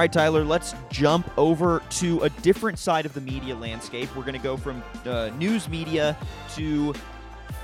All right, Tyler, let's jump over to a different side of the media landscape. We're going to go from uh, news media to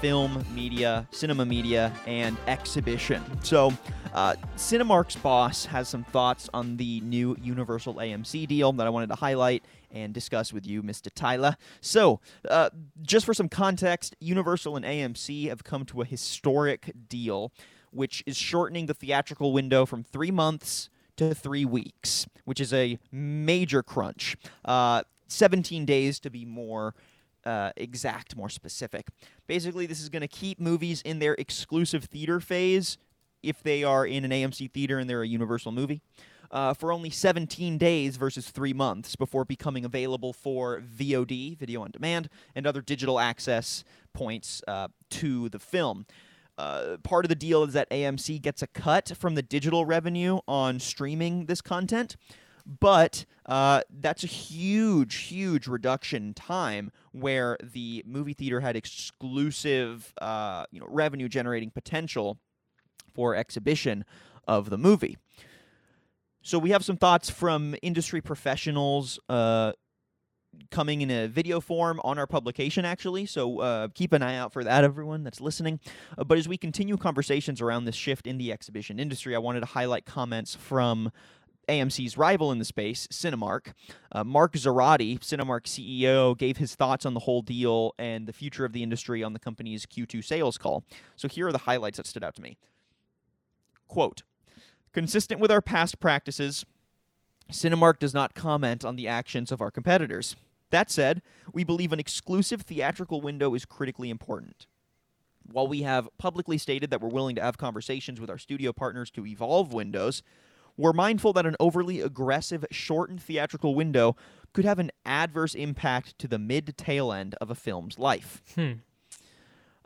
film media, cinema media, and exhibition. So, uh, Cinemark's boss has some thoughts on the new Universal AMC deal that I wanted to highlight and discuss with you, Mr. Tyler. So, uh, just for some context, Universal and AMC have come to a historic deal, which is shortening the theatrical window from three months to three weeks, which is a major crunch. Uh, 17 days to be more uh, exact, more specific. Basically, this is going to keep movies in their exclusive theater phase if they are in an AMC theater and they're a Universal movie. Uh, for only 17 days versus three months before becoming available for VOD, video on demand, and other digital access points uh, to the film. Uh, part of the deal is that AMC gets a cut from the digital revenue on streaming this content, but uh, that's a huge, huge reduction in time where the movie theater had exclusive, uh, you know, revenue generating potential for exhibition of the movie. So we have some thoughts from industry professionals uh, coming in a video form on our publication, actually. So uh, keep an eye out for that, everyone that's listening. Uh, but as we continue conversations around this shift in the exhibition industry, I wanted to highlight comments from AMC's rival in the space, Cinemark. Uh, Mark Zoradi, Cinemark CEO, gave his thoughts on the whole deal and the future of the industry on the company's Q2 sales call. So here are the highlights that stood out to me. Quote Consistent with our past practices, Cinemark does not comment on the actions of our competitors. That said, we believe an exclusive theatrical window is critically important. While we have publicly stated that we're willing to have conversations with our studio partners to evolve windows, we're mindful that an overly aggressive, shortened theatrical window could have an adverse impact to the mid to tail end of a film's life. Hmm.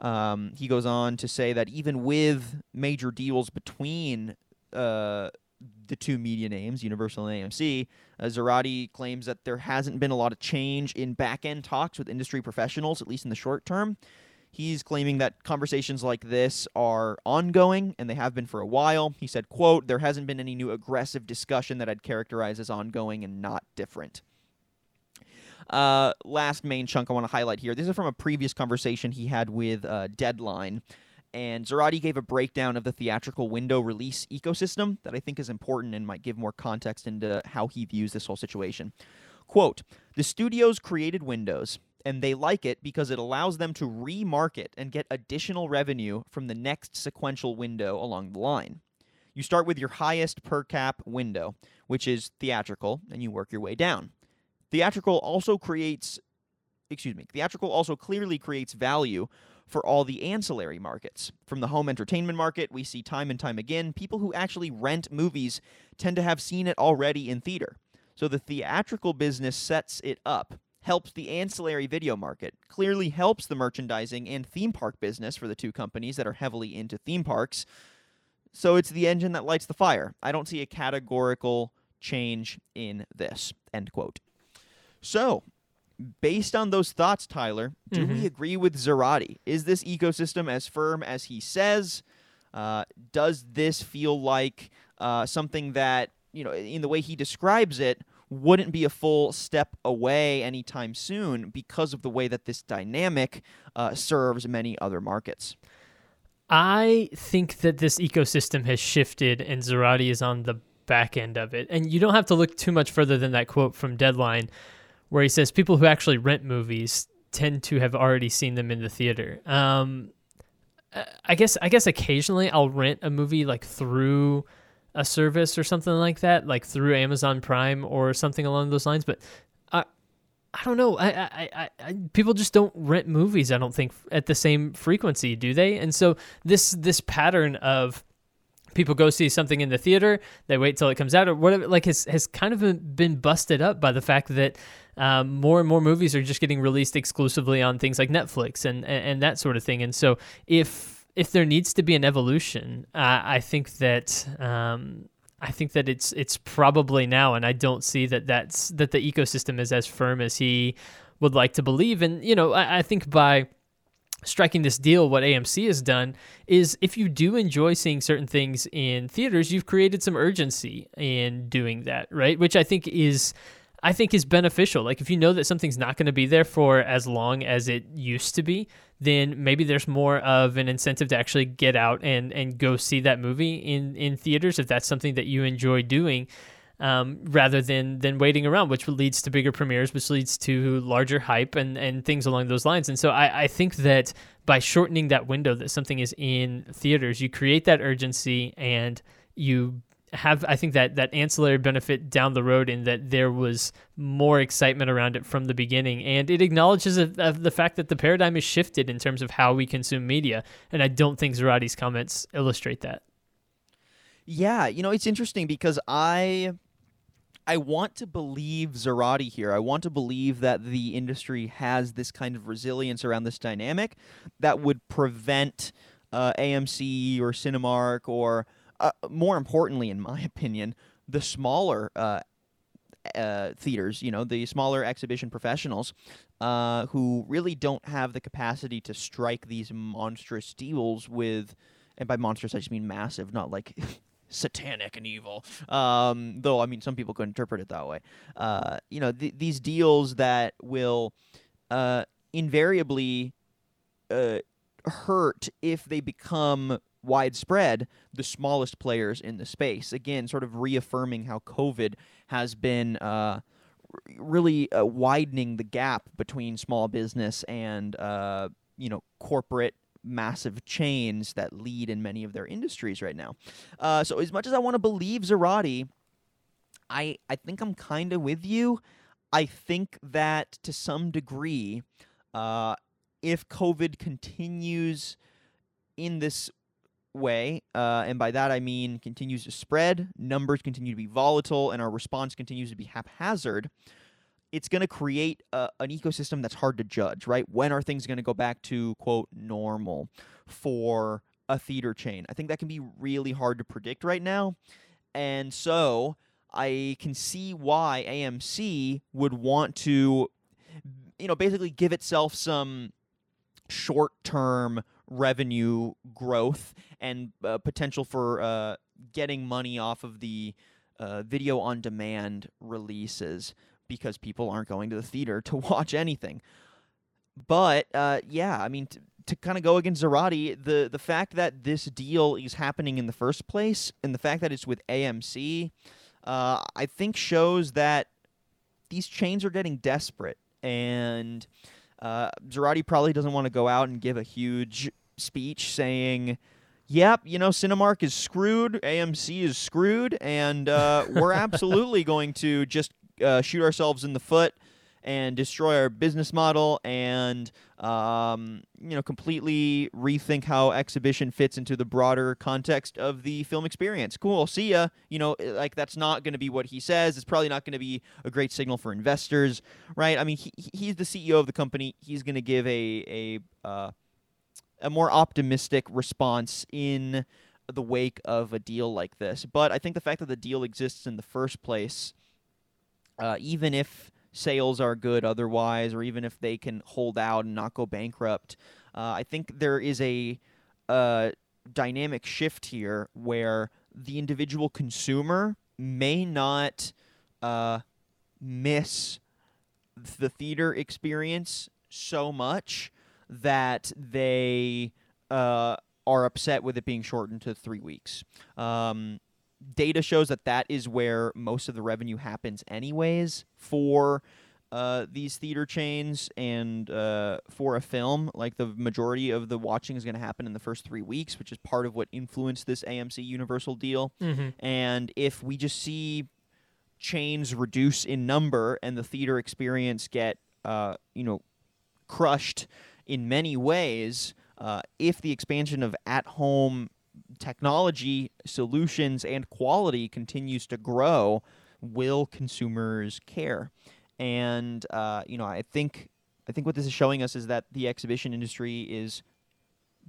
Um, he goes on to say that even with major deals between uh, the two media names, Universal and AMC, uh, claims that there hasn't been a lot of change in back end talks with industry professionals, at least in the short term. He's claiming that conversations like this are ongoing and they have been for a while. He said, quote, there hasn't been any new aggressive discussion that I'd characterize as ongoing and not different. Uh, last main chunk I want to highlight here. This is from a previous conversation he had with uh, Deadline. And Zoradi gave a breakdown of the theatrical window release ecosystem that I think is important and might give more context into how he views this whole situation. Quote The studios created windows, and they like it because it allows them to remarket and get additional revenue from the next sequential window along the line. You start with your highest per cap window, which is theatrical, and you work your way down. Theatrical also creates, excuse me, theatrical also clearly creates value for all the ancillary markets. From the home entertainment market, we see time and time again people who actually rent movies tend to have seen it already in theater. So the theatrical business sets it up, helps the ancillary video market, clearly helps the merchandising and theme park business for the two companies that are heavily into theme parks. So it's the engine that lights the fire. I don't see a categorical change in this. End quote. So, based on those thoughts, Tyler, do we Mhm. agree with Zoradi? Is this ecosystem as firm as he says? Uh, does this feel like uh, something that, you know, in the way he describes it, wouldn't be a full step away anytime soon because of the way that this dynamic uh, serves many other markets? I think that this ecosystem has shifted and Zoradi is on the back end of it. And you don't have to look too much further than that quote from Deadline where he says people who actually rent movies tend to have already seen them in the theater. Um, I guess I guess occasionally I'll rent a movie like through a service or something like that, like through Amazon Prime or something along those lines. But I I don't know. I, I, I people just don't rent movies. I don't think at the same frequency, do they? And so this this pattern of people go see something in the theater, they wait till it comes out or whatever, like has has kind of been, busted up by the fact that um, more and more movies are just getting released exclusively on things like Netflix and, and, and that sort of thing. And so if if there needs to be an evolution, uh, I think that um, I think that it's it's probably now, and I don't see that that's that the ecosystem is as firm as he would like to believe. And you know, I, I think by striking this deal, what AMC has done is if you do enjoy seeing certain things in theaters, you've created some urgency in doing that, right? Which I think is. I think is beneficial. Like if you know that something's not going to be there for as long as it used to be, then maybe there's more of an incentive to actually get out and and go see that movie in in theaters if that's something that you enjoy doing um, rather than than waiting around, which leads to bigger premieres, which leads to larger hype and and things along those lines. And so I, I think that by shortening that window that something is in theaters, you create that urgency and you have I think that that ancillary benefit down the road in that there was more excitement around it from the beginning, and it acknowledges a, a, the fact that the paradigm is shifted in terms of how we consume media. And I don't think Zoradi's comments illustrate that. Yeah, you know it's interesting because I I want to believe Zoradi here. I want to believe that the industry has this kind of resilience around this dynamic that would prevent uh, AMC or Cinemark or, uh, more importantly, in my opinion, the smaller uh, uh, theaters, you know, the smaller exhibition professionals uh, who really don't have the capacity to strike these monstrous deals with, and by monstrous I just mean massive, not like satanic and evil. Um, though I mean, some people could interpret it that way. Uh, you know, th- these deals that will uh, invariably uh, hurt if they become widespread the smallest players in the space. Again, sort of reaffirming how COVID has been. Uh, really uh, widening the gap between small business and uh, you know corporate massive chains that lead in many of their industries right now. Uh, so as much as I want to believe Zoradi, I I think I'm kind of with you. I think that to some degree, uh, if COVID continues in this way, uh, and by that I mean continues to spread, numbers continue to be volatile, and our response continues to be haphazard, it's going to create a, an ecosystem that's hard to judge, right? When are things going to go back to quote normal for a theater chain? I think that can be really hard to predict right now. And so I can see why AMC would want to, you know, basically give itself some short term revenue growth and uh, potential for uh, getting money off of the uh, video on demand releases because people aren't going to the theater to watch anything. But uh, yeah, I mean, t- to kind of go against Zoradi, the the fact that this deal is happening in the first place, and the fact that it's with AMC, uh, I think shows that these chains are getting desperate, and uh, Zoradi probably doesn't want to go out and give a huge speech saying. Yep, you know, Cinemark is screwed, AMC is screwed, and uh, we're absolutely going to just uh, shoot ourselves in the foot and destroy our business model and um, you know completely rethink how exhibition fits into the broader context of the film experience. Cool see ya. You know like that's not going to be what he says. It's probably not going to be a great signal for investors right? I mean he, he's the ceo of the company. He's going to give a a uh, a more optimistic response in the wake of a deal like this. But i think the fact that the deal exists in the first place uh, even if sales are good otherwise, or even if they can hold out and not go bankrupt, uh, I think there is a, dynamic shift here where the individual consumer may not uh, miss the theater experience so much that they uh, are upset with it being shortened to three weeks. Um, data shows that that is where most of the revenue happens, anyways, for uh, these theater chains and uh, for a film. Like the majority of the watching is going to happen in the first three weeks, which is part of what influenced this AMC Universal deal. Mm-hmm. And if we just see chains reduce in number and the theater experience get, uh, you know, crushed in many ways, uh, if the expansion of at home technology solutions and quality continues to grow, will consumers care? And uh, you know, I think I think what this is showing us is that the exhibition industry is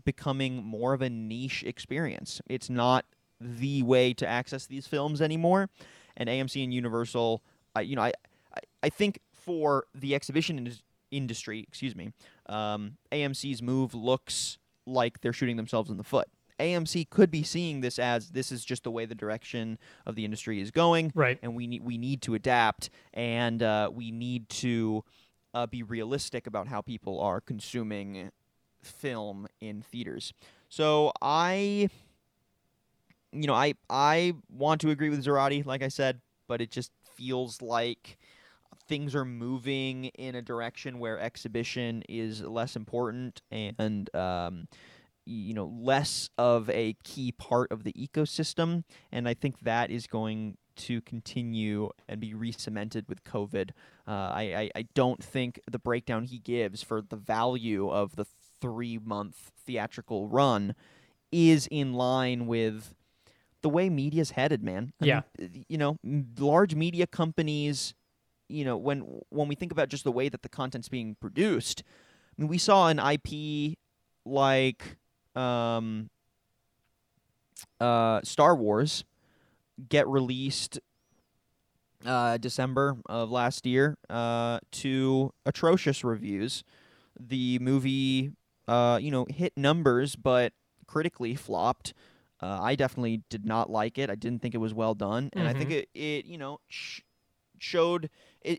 becoming more of a niche experience. It's not the way to access these films anymore. And AMC and Universal, uh, you know, I, I I think for the exhibition industry, excuse me, um, AMC's move looks like they're shooting themselves in the foot. AMC could be seeing this as this is just the way the direction of the industry is going, Right. and we need we need to adapt, and uh, we need to uh, be realistic about how people are consuming film in theaters. So I, you know, I I want to agree with Zoradi, like I said, but it just feels like things are moving in a direction where exhibition is less important and um, you know less of a key part of the ecosystem and i think that is going to continue and be re-cemented with covid uh, I, I, I don't think the breakdown he gives for the value of the three month theatrical run is in line with the way media's headed man I Yeah. mean, you know large media companies you know when when we think about just the way that the content's being produced I mean, we saw an ip like um, uh, Star Wars get released uh, December of last year uh, to atrocious reviews. The movie, uh, you know, hit numbers, but critically flopped. Uh, I definitely did not like it. I didn't think it was well done, and I think Mhm. it, it you know, sh- showed.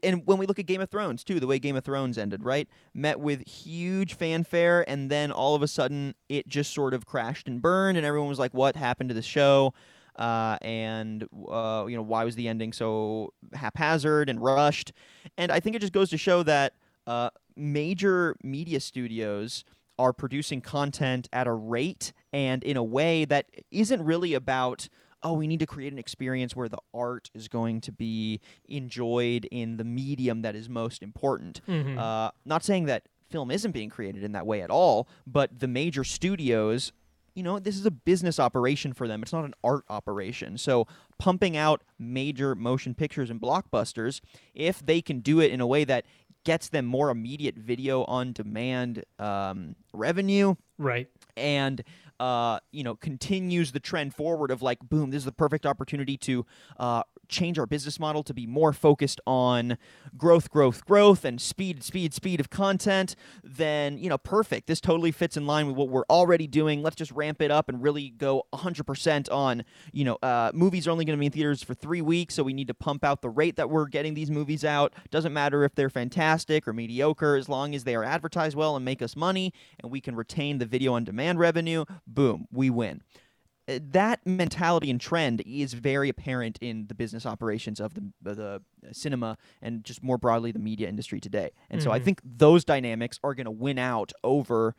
And when we look at Game of Thrones too, the way Game of Thrones ended, right, met with huge fanfare, and then all of a sudden it just sort of crashed and burned, and everyone was like, "What happened to the show?" Uh, and uh, you know, why was the ending so haphazard and rushed? And I think it just goes to show that uh, major media studios are producing content at a rate and in a way that isn't really about oh we need to create an experience where the art is going to be enjoyed in the medium that is most important Mhm. uh, not saying that film isn't being created in that way at all but the major studios you know this is a business operation for them it's not an art operation so pumping out major motion pictures and blockbusters if they can do it in a way that gets them more immediate video on demand um, revenue right. and uh, you know continues the trend forward of like boom this is the perfect opportunity to uh, change our business model to be more focused on growth growth growth and speed speed speed of content then you know perfect. This totally fits in line with what we're already doing. Let's just ramp it up and really go 100% on you know uh, movies are only going to be in theaters for three weeks so we need to pump out the rate that we're getting these movies out. Doesn't matter if they're fantastic or mediocre as long as they are advertised well and make us money and we can retain the video on demand revenue boom we win Uh, that mentality and trend is very apparent in the business operations of the of the cinema and just more broadly the media industry today. And so I Mhm. think those dynamics are going to win out over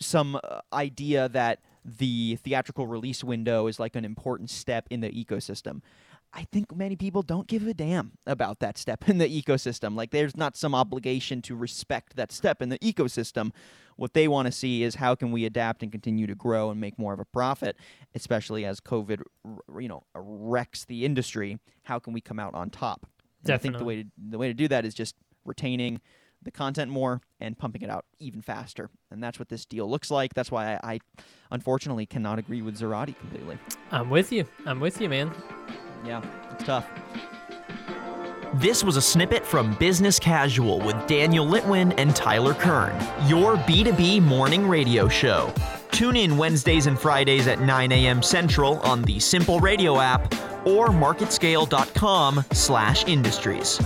some uh, idea that the theatrical release window is like an important step in the ecosystem. I think many people don't give a damn about that step in the ecosystem. Like there's not some obligation to respect that step in the ecosystem. What they want to see is how can we adapt and continue to grow and make more of a profit, especially as COVID, you know, wrecks the industry. How can we come out on top? I think the way to, the way to do that is just retaining the content more and pumping it out even faster. And that's what this deal looks like. That's why I, I unfortunately cannot agree with Zoradi completely. I'm with you. I'm with you, man. Yeah, it's tough. This was a snippet from Business Casual with Daniel Litwin and Tyler Kern, your B2B morning radio show. Tune in Wednesdays and Fridays at 9 a.m. Central on the Simple Radio app or marketscale.com slash industries.